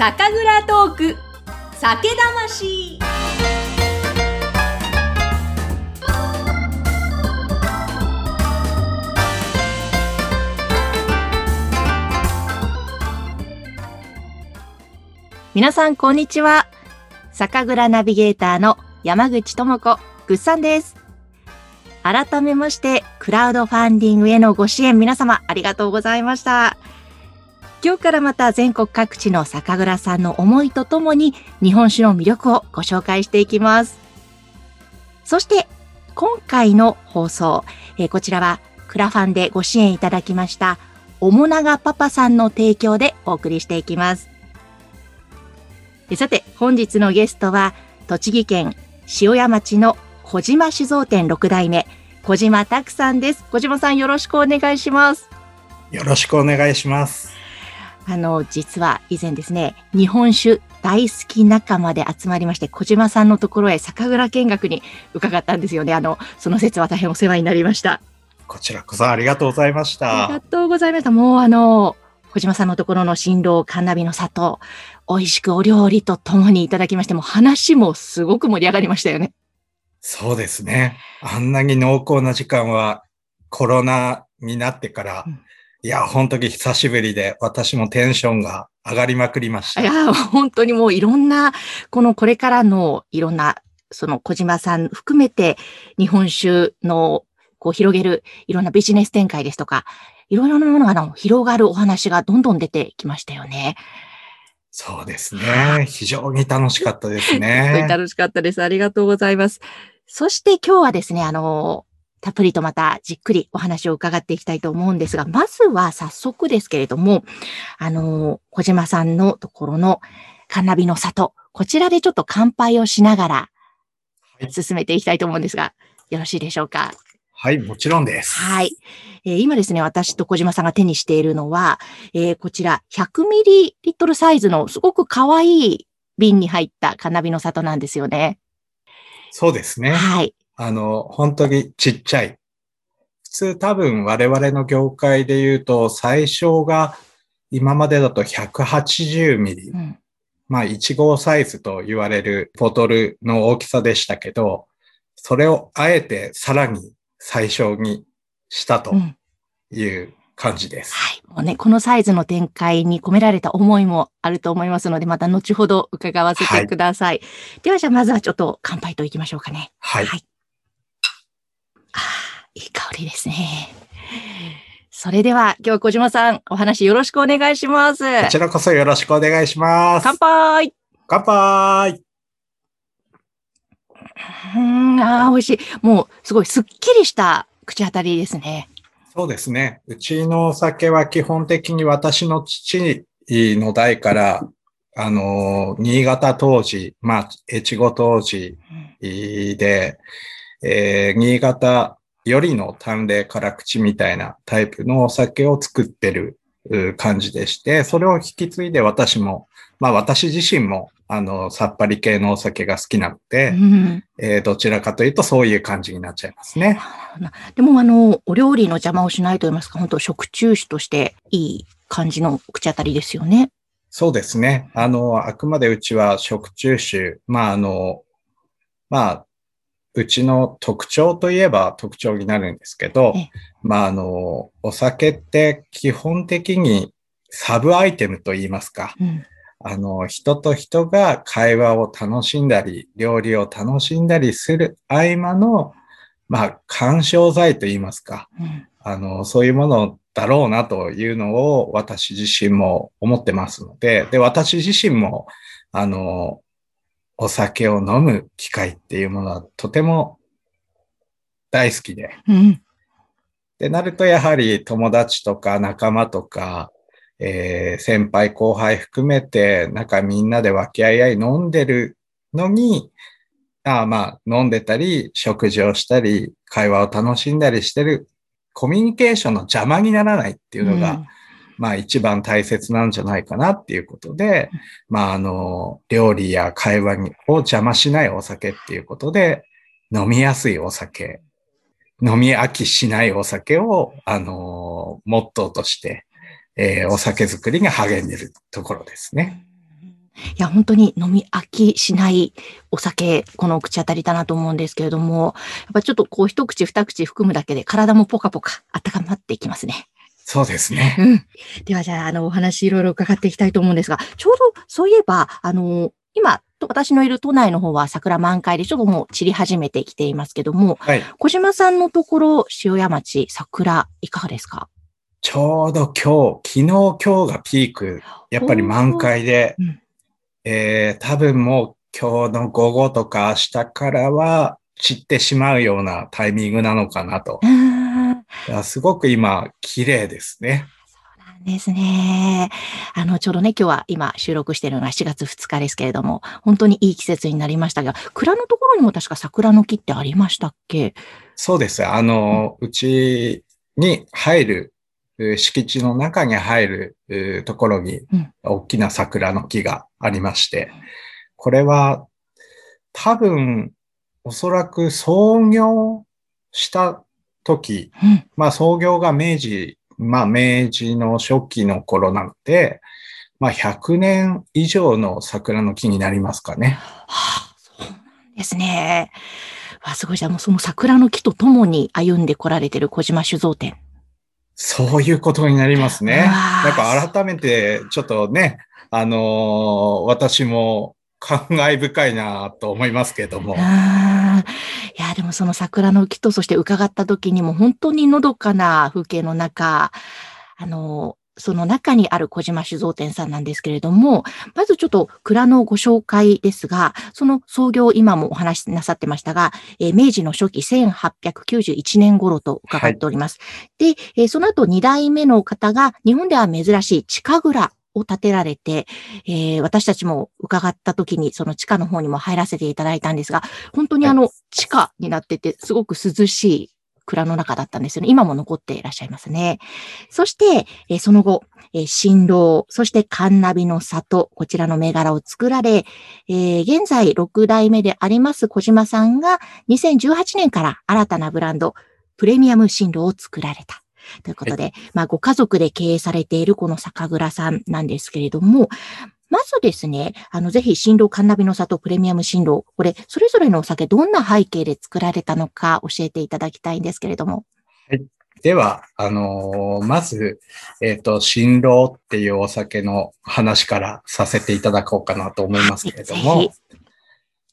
酒蔵トーク酒魂皆さん、こんにちは。酒蔵ナビゲーターの山口智子、ぐっさんです。改めまして、クラウドファンディングへのご支援皆様ありがとうございました。今日からまた全国各地の酒蔵さんの思いとともに日本酒の魅力をご紹介していきます。そして、今回の放送、えーこちらはクラファンでご支援いただきました、おもながパパさんの提供でお送りしていきます。さて、本日のゲストは、栃木県塩谷町の小島酒造店6代目、小島拓さんです。小島さんよろしくお願いします。よろしくお願いします。あの、実は以前ですね、日本酒大好き仲間で集まりまして、小島さんのところへ酒蔵見学に伺ったんですよね。あの、その説は大変お世話になりました。こちらこそありがとうございましありがた。とうございました。もうあの、小島さんのところの新郎カンナビの里、美味しくお料理とともにいただきまして、もう話もすごく盛り上がりましたよね。そうですね。あんなに濃厚な時間はコロナになってから、うんいや、本当に久しぶりで私もテンションが上がりまくりました。いや、本当にもういろんな、このこれからのいろんな、その小島さん含めて日本酒のこう広げるいろんなビジネス展開ですとか、いろいろなものがあの広がるお話がどんどん出てきましたよね。そうですね。非常に楽しかったです本当にね。楽しかったです。ありがとうございます。そして今日はですね、あの、たっぷりとまたじっくりお話を伺っていきたいと思うんですが、まずは早速ですけれども、あの、小島さんのところのカンナビの里、こちらでちょっと乾杯をしながらはい進めていきたいと思うんですが、よろしいでしょうか？はい、もちろんです。はい。えー今ですね、私と小島さんが手にしているのは、えーこちら100ミリリットルサイズのすごく可愛い瓶に入ったカンナビの里なんですよね。そうですね。はい。あの、本当にちっちゃい。普通多分我々の業界で言うと最小が今までだと180ミリう。ん。まあ、1号サイズと言われるボトルの大きさでしたけど、それをあえてさらに最小にしたとうん。いう感じです。はい。もうね、このサイズの展開に込められた思いもあると思いますので、また後ほど伺わせてください。では、じゃあまずはちょっと乾杯といきましょうかね。はい。はい。いい香りですね。それでは、今日は小島さん、お話よろしくお願いします。こちらこそよろしくお願いします。乾杯乾杯うーん、ああ、美味しい。もう、すごいすっきりした口当たりですね。そうですね。うちのお酒は基本的に私の父の代から、あの、新潟当時、まあ、越後当時で、えー新潟よりの淡麗辛口みたいなタイプのお酒を作ってるう感じでして、それを引き継いで私も、まあ私自身も、あの、さっぱり系のお酒が好きなので、うんえーどちらかというとそういう感じになっちゃいますね。でも、あの、お料理の邪魔をしないと言いますか、本当食中酒としていい感じの口当たりですよね。そうですね。あの、あくまでうちは食中酒。まあ、あの、まあ、うちの特徴といえば特徴になるんですけどええ、まあ、あの、お酒って基本的にサブアイテムと言いますか。うん。あの、人と人が会話を楽しんだり、料理を楽しんだりする合間の、まあ、干渉剤と言いますか。うんあの、そういうものだろうなというのを私自身も思ってますので、で、私自身も、あの、お酒を飲む機会っていうものはとても大好きで。うん。で、なるとやはり友達とか仲間とか、えー先輩後輩含めて、なんかみんなで分け合い合い飲んでるのに、ああまあ飲んでたり、食事をしたり、会話を楽しんだりしてる、コミュニケーションの邪魔にならないっていうのが、まあ一番大切なんじゃないかなっていうことで、まああの、料理や会話にを邪魔しないお酒っていうことで、飲みやすいお酒、飲み飽きしないお酒を、あの、モットーとして、えーお酒作りが励んでるところですね。いや、本当に飲み飽きしないお酒、この口当たりだなと思うんですけれども、やっぱちょっとこう一口二口含むだけで体もポカポカ温まっていきますね。そうですね。うん。ではじゃあ、あの、お話いろいろ伺っていきたいと思うんですが、ちょうどそういえば、あの、今、私のいる都内の方は桜満開でちょっともう散り始めてきていますけども、はい。小島さんのところ、塩谷町、桜、いかがですか？ちょうど今日、昨日今日がピーク、やっぱり満開で、うんえー、多分もう今日の午後とか明日からは散ってしまうようなタイミングなのかなとう。ーん。すごく今、綺麗ですね。なんですね。あの、ちょうどね、今日は今収録しているのが7月2日ですけれども、本当にいい季節になりましたが、蔵のところにも確か桜の木ってありましたっけ？そうです。あの、うちに入る、う敷地の中に入るうところにうん、大きな桜の木がありまして、これは多分、おそらく創業した時、うん。まあ創業が明治、まあ明治の初期の頃なので、まあ100年以上の桜の木になりますかね。はあ、そうなんですね。わあ、すごい。じゃあもうその桜の木とともに歩んでこられてる小島酒造店。そういうことになりますね。なんか改めてちょっとね、あのー私も感慨深いなと思いますけれども。いや、でもその桜の木と、そして伺った時にも本当にのどかな風景の中、あの、その中にある小島酒造店さんなんですけれども、まずちょっと蔵のご紹介ですが、その創業今もお話しなさってましたが、えー明治の初期1891年頃と伺っております。で、えーその後2代目の方が日本では珍しい地下蔵を建てられて、えー私たちも伺った時にその地下の方にも入らせていただいたんですが、本当にあの地下になっててすごく涼しい蔵の中だったんですよね。今も残っていらっしゃいますね。そして、えーその後、えー新郎、そしてカンナビの里、こちらの銘柄を作られ、えー現在6代目であります小島さんが2018年から新たなブランド、プレミアム新郎を作られた。ということで、まあ、ご家族で経営されているこの酒蔵さんなんですけれども、まずですね、あの、ぜひ、新郎カンナビの里プレミアム新郎、これ、それぞれのお酒、どんな背景で作られたのか教えていただきたいんですけれども。では、あのーまず、えっ、と、新郎っていうお酒の話からさせていただこうかなと思いますけれどはも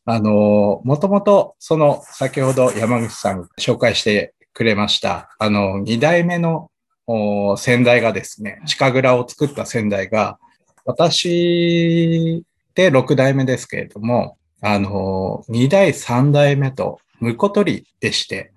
あのーもともと、その、先ほど山口さん紹介してくれました、あの、二代目のお先代がですね、地下蔵を作った先代が、私で六代目ですけれども、あのー二代、三代目と婿取りでして、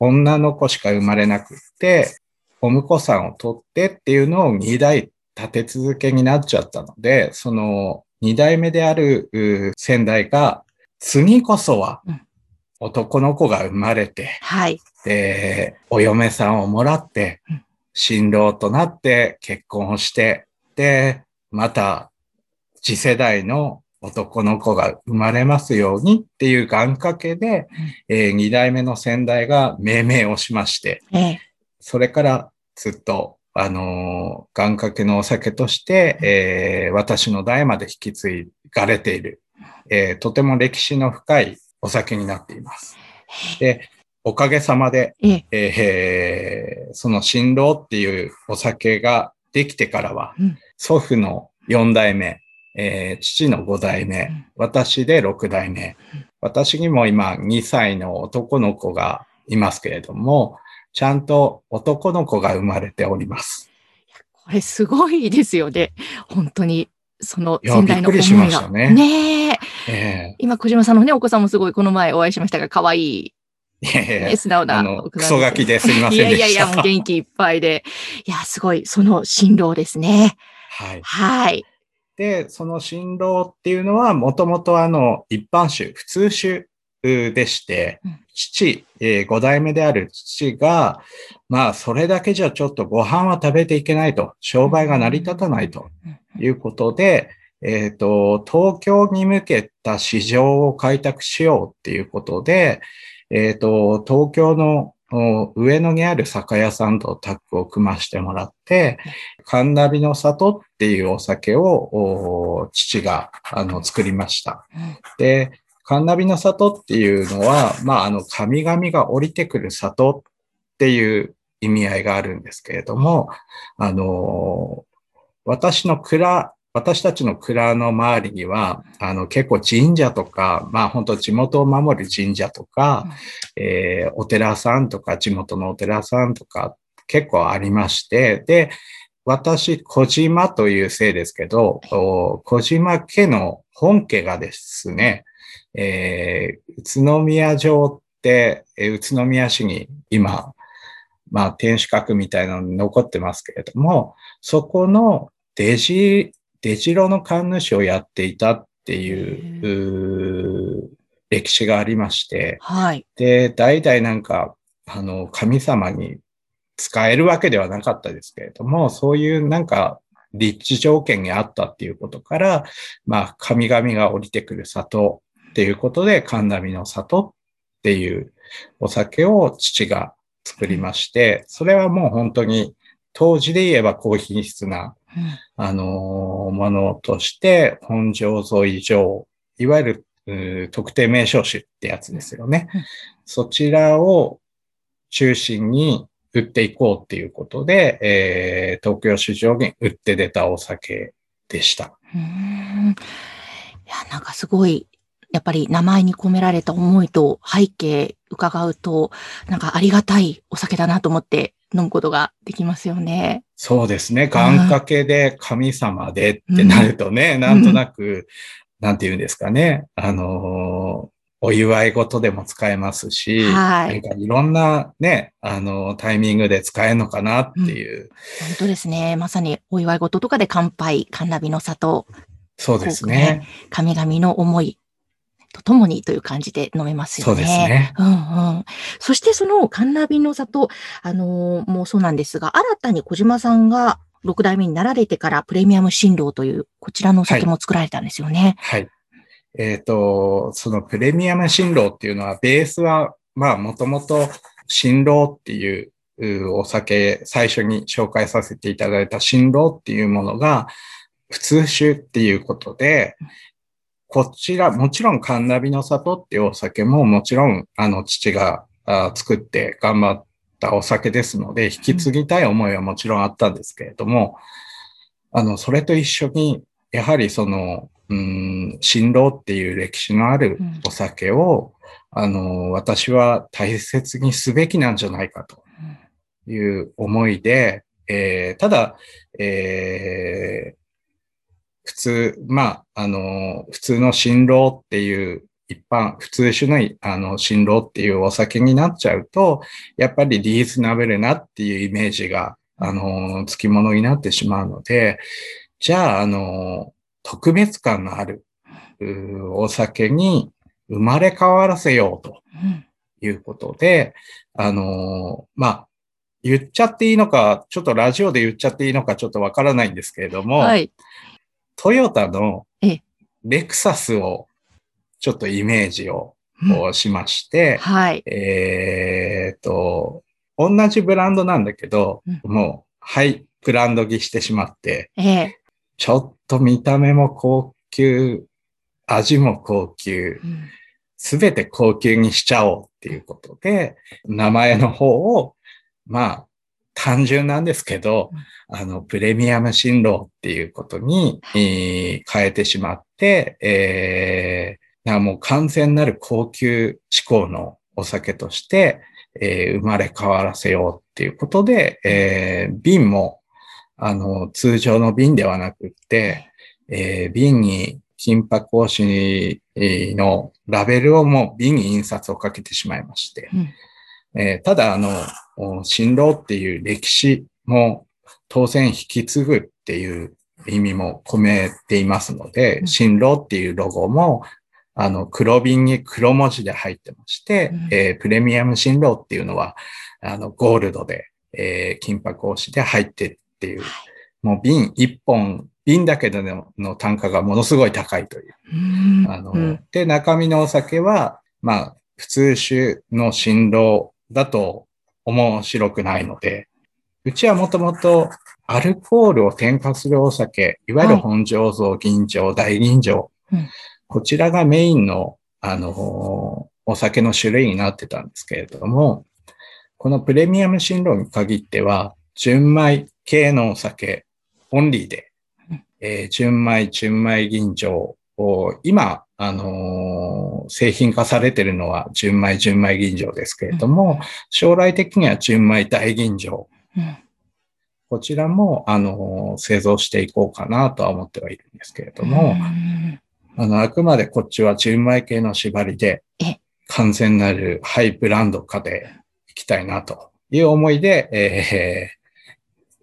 女の子しか生まれなくって、お婿さんを取ってっていうのを二代立て続けになっちゃったので、その二代目であるう先代が、次こそはうん。男の子が生まれて、はい。で、お嫁さんをもらってうん、新郎となって結婚をして、で、また次世代の男の子が生まれますようにっていう願掛けで、えー二代目の先代が命名をしまして、ええ。それからずっと、あのー願掛けのお酒として、えー私の代まで引き継がれている、えーとても歴史の深いお酒になっています。で、おかげさまで、えええーその新郎っていうお酒ができてからは、うん祖父の4代目、えー父の5代目、うん私で6代目、私にも今2歳の男の子がいますけれども、ちゃんと男の子が生まれております。これすごいですよね。本当に、その先代の思いびっくりしましが。たねねえ。え今、小島さんのね、お子さんもすごい、この前お会いしましたが、可愛い、えいやいやいね、や素直なあの、クソガキですいませんでした。いやいやいや、もう元気いっぱいで。いや、すごい、その新郎ですね。はい。はい。で、その新郎っていうのは、もともとあの、一般種、普通種うでしてうん、父、えー五代目である父が、まあ、それだけじゃちょっとご飯は食べていけないと、商売が成り立たないとうんいうことで、えっ、と、東京に向けた市場を開拓しようっていうことで、えっ、と、東京のお上野にある酒屋さんとタッグを組ましてもらって、カンナビの里っていうお酒をお父があの作りました。で、カンナビの里っていうのは、まあ、あの、神々が降りてくる里っていう意味合いがあるんですけれども、あの、私の蔵、私たちの蔵の周りには、あの、結構神社とか、まあ本当地元を守る神社とか、えーお寺さんとか、地元のお寺さんとか、結構ありまして、で、私、小島という姓ですけど、お小島家の本家がですね、えー宇都宮城って、えー宇都宮市に今、まあ、天守閣みたいなの残ってますけれども、そこの出じ、出城の神主をやっていたっていう、歴史がありまして、はい。で、代々なんか、あの、神様に使えるわけではなかったですけれども、そういうなんか、立地条件にあったっていうことから、まあ、神々が降りてくる里っていうことで、神波の里っていうお酒を父が作りまして、それはもう本当に当時で言えば高品質な、あのーものとして、本醸造以上、いわゆる特定名称種ってやつですよね。うんそちらを中心に売っていこうっていうことで、えー東京市場に売って出たお酒でした。うん。いや、なんかすごい、やっぱり名前に込められた思いと背景伺うと、なんかありがたいお酒だなと思って飲むことができますよね。そうですね。願掛けで神様でってなるとね、なんとなく、なんて言うんですかね。あのーお祝い事でも使えますし、はいなんかいろんなね、あのータイミングで使えるのかなっていう。本当ですね。まさにお祝い事とかで乾杯、カンナビの里、そうですね。神々の思いとともにという感じで飲めますよね。そうですね。うんうん。そしてそのカンナビの里、あのーもうそうなんですが、新たに小島さんが6代目になられてからプレミアム新郎という、こちらのお酒も作られたんですよね。はい。えっ、と、そのプレミアム新郎っていうのは、ベースは、まあ、もともと新郎っていううお酒、最初に紹介させていただいた新郎っていうものが、普通酒っていうことで、こちら、もちろんカンナビの里っていうお酒ももちろん、あの、父があ作って頑張ったお酒ですので、引き継ぎたい思いはもちろんあったんですけれども、あの、それと一緒に、やはりその、うん、新郎っていう歴史のあるお酒を、あの、私は大切にすべきなんじゃないかという思いで、えーただ、えー普通、まあ、あの、普通の新郎っていう一般、普通種のあの新郎っていうお酒になっちゃうと、やっぱりリーズナブルなっていうイメージが、あの、つきものになってしまうので、じゃあ、あの、特別感のあるお酒に生まれ変わらせようとうんいうことで、あのまあ、言っちゃっていいのか、ちょっとラジオで言っちゃっていいのかちょっとわからないんですけれども、はい。トヨタのええ。レクサスをちょっとイメージをしまして、はい。えっと、同じブランドなんだけど、うん。もう、はい、ブランド着してしまって、ええ。ちょっと見た目も高級、味も高級、うん。すべて高級にしちゃおうっていうことで、名前の方を、まあ、単純なんですけど、あの、プレミアム新郎っていうことに、えー変えてしまって、えー、もう完全なる高級志向のお酒として、えー生まれ変わらせようっていうことで、えー瓶も、あの、通常の瓶ではなくって、えー瓶に金箔押しのラベルをもう瓶に印刷をかけてしまいまして、うんえーただ、あの、お新郎っていう歴史も当然引き継ぐっていう意味も込めていますので、うん。新郎っていうロゴも、あの、黒瓶に黒文字で入ってまして、うん。えープレミアム新郎っていうのは、あの、ゴールドで、えー金箔押しで入ってっていう、もう瓶一本、瓶だけでのの単価がものすごい高いという。うん。あの、うん。で、中身のお酒は、まあ、普通酒の新郎だと、面白くないので、うちはもともとアルコールを添加するお酒、いわゆる本醸造、吟醸、大吟醸、うん。こちらがメインの、あの、お酒の種類になってたんですけれども、このプレミアム新郎に限っては、純米系のお酒オンリーでうん、えー純米、純米吟醸を、今、あのー製品化されているのは純米、純米吟醸ですけれども、将来的には純米大吟醸、うんこちらも、あのー製造していこうかなとは思ってはいるんですけれども、うんあの、あくまでこっちは純米系の縛りでえ、完全なるハイブランド化でいきたいなという思いで、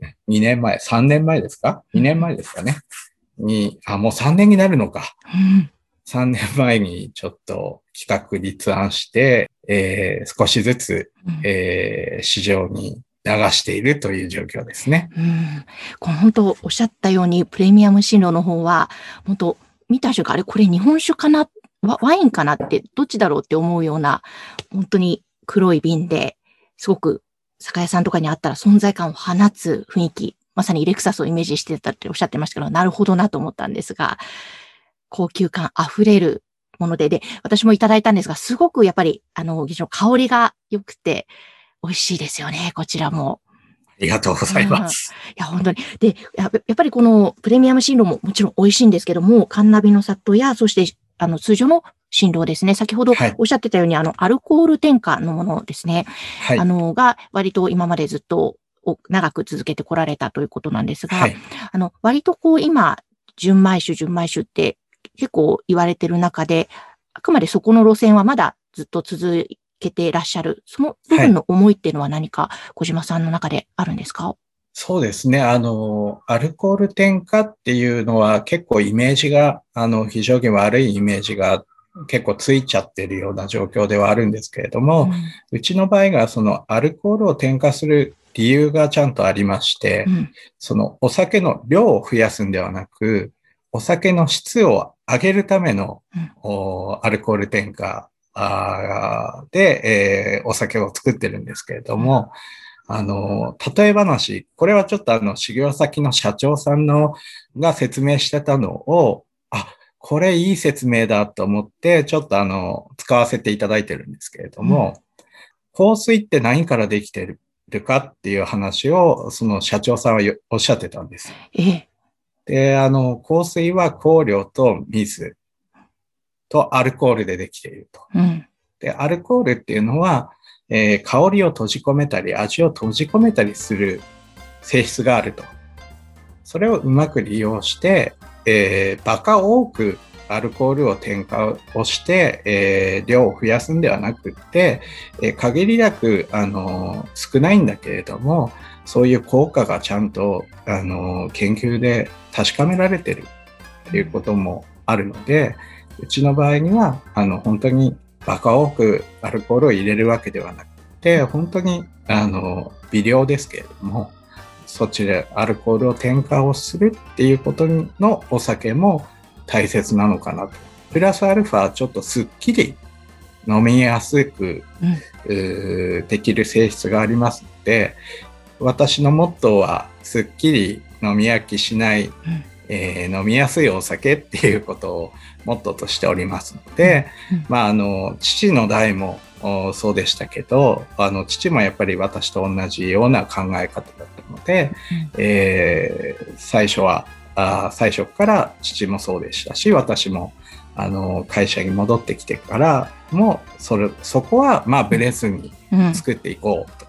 えー、2年前、3年前ですか ?2 年前ですかね？に、あ、もう3年になるのか。うん3年前にちょっと企画立案して、えー少しずつ、うん。えー市場に流しているという状況ですね。うん。この本当おっしゃったように、プレミアムシンロの方は、本当見た瞬間、あれ、これ日本酒かな？ワワインかなって、どっちだろうって思うような、本当に黒い瓶で、すごく酒屋さんとかにあったら存在感を放つ雰囲気、まさにレクサスをイメージしてたっておっしゃってましたけど、なるほどなと思ったんですが、高級感あふれるもので、で、私もいただいたんですが、すごくやっぱり、あの、香りが良くて、美味しいですよね、こちらも。ありがとうございます。いや、本当に。で、ややっぱりこのプレミアム新郎ももちろん美味しいんですけども、カンナビの里や、そして、あの、通常の新郎ですね。先ほどはいおっしゃってたように、あの、アルコール添加のものですね。はいあ。の、が、割と今までずっとお長く続けてこられたということなんですが、はい。あの、割とこう、今、純米酒、純米酒って結構言われてる中で、あくまでそこの路線はまだずっと続けていらっしゃる。その部分の思いっていうのは何か小島さんの中であるんですか、そうですね。あの、アルコール添加っていうのは結構イメージが、あの、非常に悪いイメージが結構ついちゃってるような状況ではあるんですけれども、うちの場合がそのアルコールを添加する理由がちゃんとありまして、うんそのお酒の量を増やすんではなく、お酒の質を上げるための、うんおアルコール添加で、えーお酒を作ってるんですけれども、あの、例え話、これはちょっとあの、修行先の社長さんのが説明してたのを、あ、これいい説明だと思って、ちょっとあの、使わせていただいてるんですけれども、香水って何からできてるかっていう話を、その社長さんはよおっしゃってたんです。ええ。で、あの、香水は香料と水とアルコールでできていると。うん。で、アルコールっていうのは、えー香りを閉じ込めたり、味を閉じ込めたりする性質があると。それをうまく利用して、えーバカ多くアルコールを添加をして、えー量を増やすんではなくって、えー限りなく、あのー少ないんだけれども、そういう効果がちゃんと、あのー研究で確かめられてるっていうこともあるので、うちの場合には、あの、本当にバカ多くアルコールを入れるわけではなくて、本当に、あの、微量ですけれども、そちらアルコールを添加をするっていうことのお酒も大切なのかなと。プラスアルファ、ちょっとすっきり飲みやすく、うーできる性質がありますので、私のモットーは、すっきり飲み飽きしない、えー飲みやすいお酒っていうことをモットーとしておりますので、うん。まあ、あの、父の代もおそうでしたけど、あの、父もやっぱり私と同じような考え方だったので、えー最初は、あー最初から父もそうでしたし、私も、あの、会社に戻ってきてからも、それ、そこは、まあ、ブレずにうん。作っていこうと。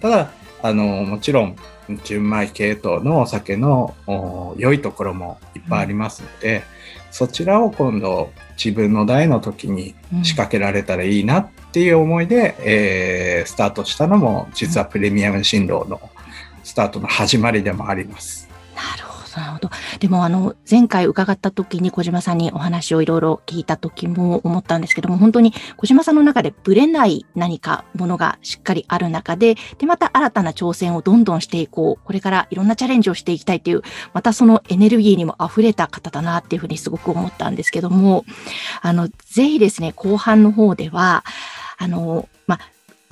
ただ、あの、もちろん、純米系統のお酒のお良いところもいっぱいありますので、そちらを今度自分の代の時に仕掛けられたらいいなっていう思いで、えースタートしたのも実はプレミアム新郎のスタートの始まりでもあります。なるほど、なるほど。でも、あの、前回伺った時に小島さんにお話をいろいろ聞いた時も思ったんですけども、本当に小島さんの中でブレない何かものがしっかりある中で、で、また新たな挑戦をどんどんしていこう。これからいろんなチャレンジをしていきたいっていう、またそのエネルギーにも溢れた方だなっていうふうにすごく思ったんですけども、あの、ぜひですね、後半の方では、あの、まあ、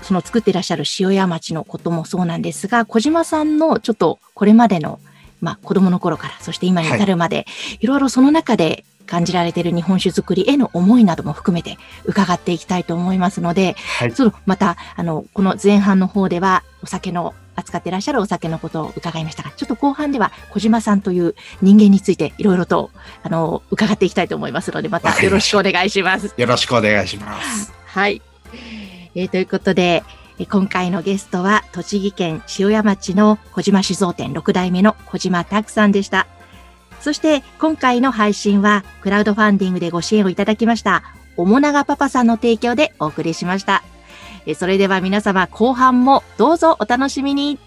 その作ってらっしゃる塩屋町のこともそうなんですが、小島さんのちょっとこれまでの、まあ、子供の頃から、そして今に至るまで、い、ろいろその中で感じられている日本酒作りへの思いなども含めて伺っていきたいと思いますので、はい。そのまた、あの、この前半の方では、お酒の、扱っていらっしゃるお酒のことを伺いましたが、ちょっと後半では小島さんという人間についていろいろと、あの、伺っていきたいと思いますので、またよろしくお願いします。よろしくお願いします。はい。えーということで、えー今回のゲストは、栃木県塩谷町の小島酒造店6代目の小島拓さんでした。そして、今回の配信は、クラウドファンディングでご支援をいただきました、おもながパパさんの提供でお送りしました。それでは皆様、後半もどうぞお楽しみに。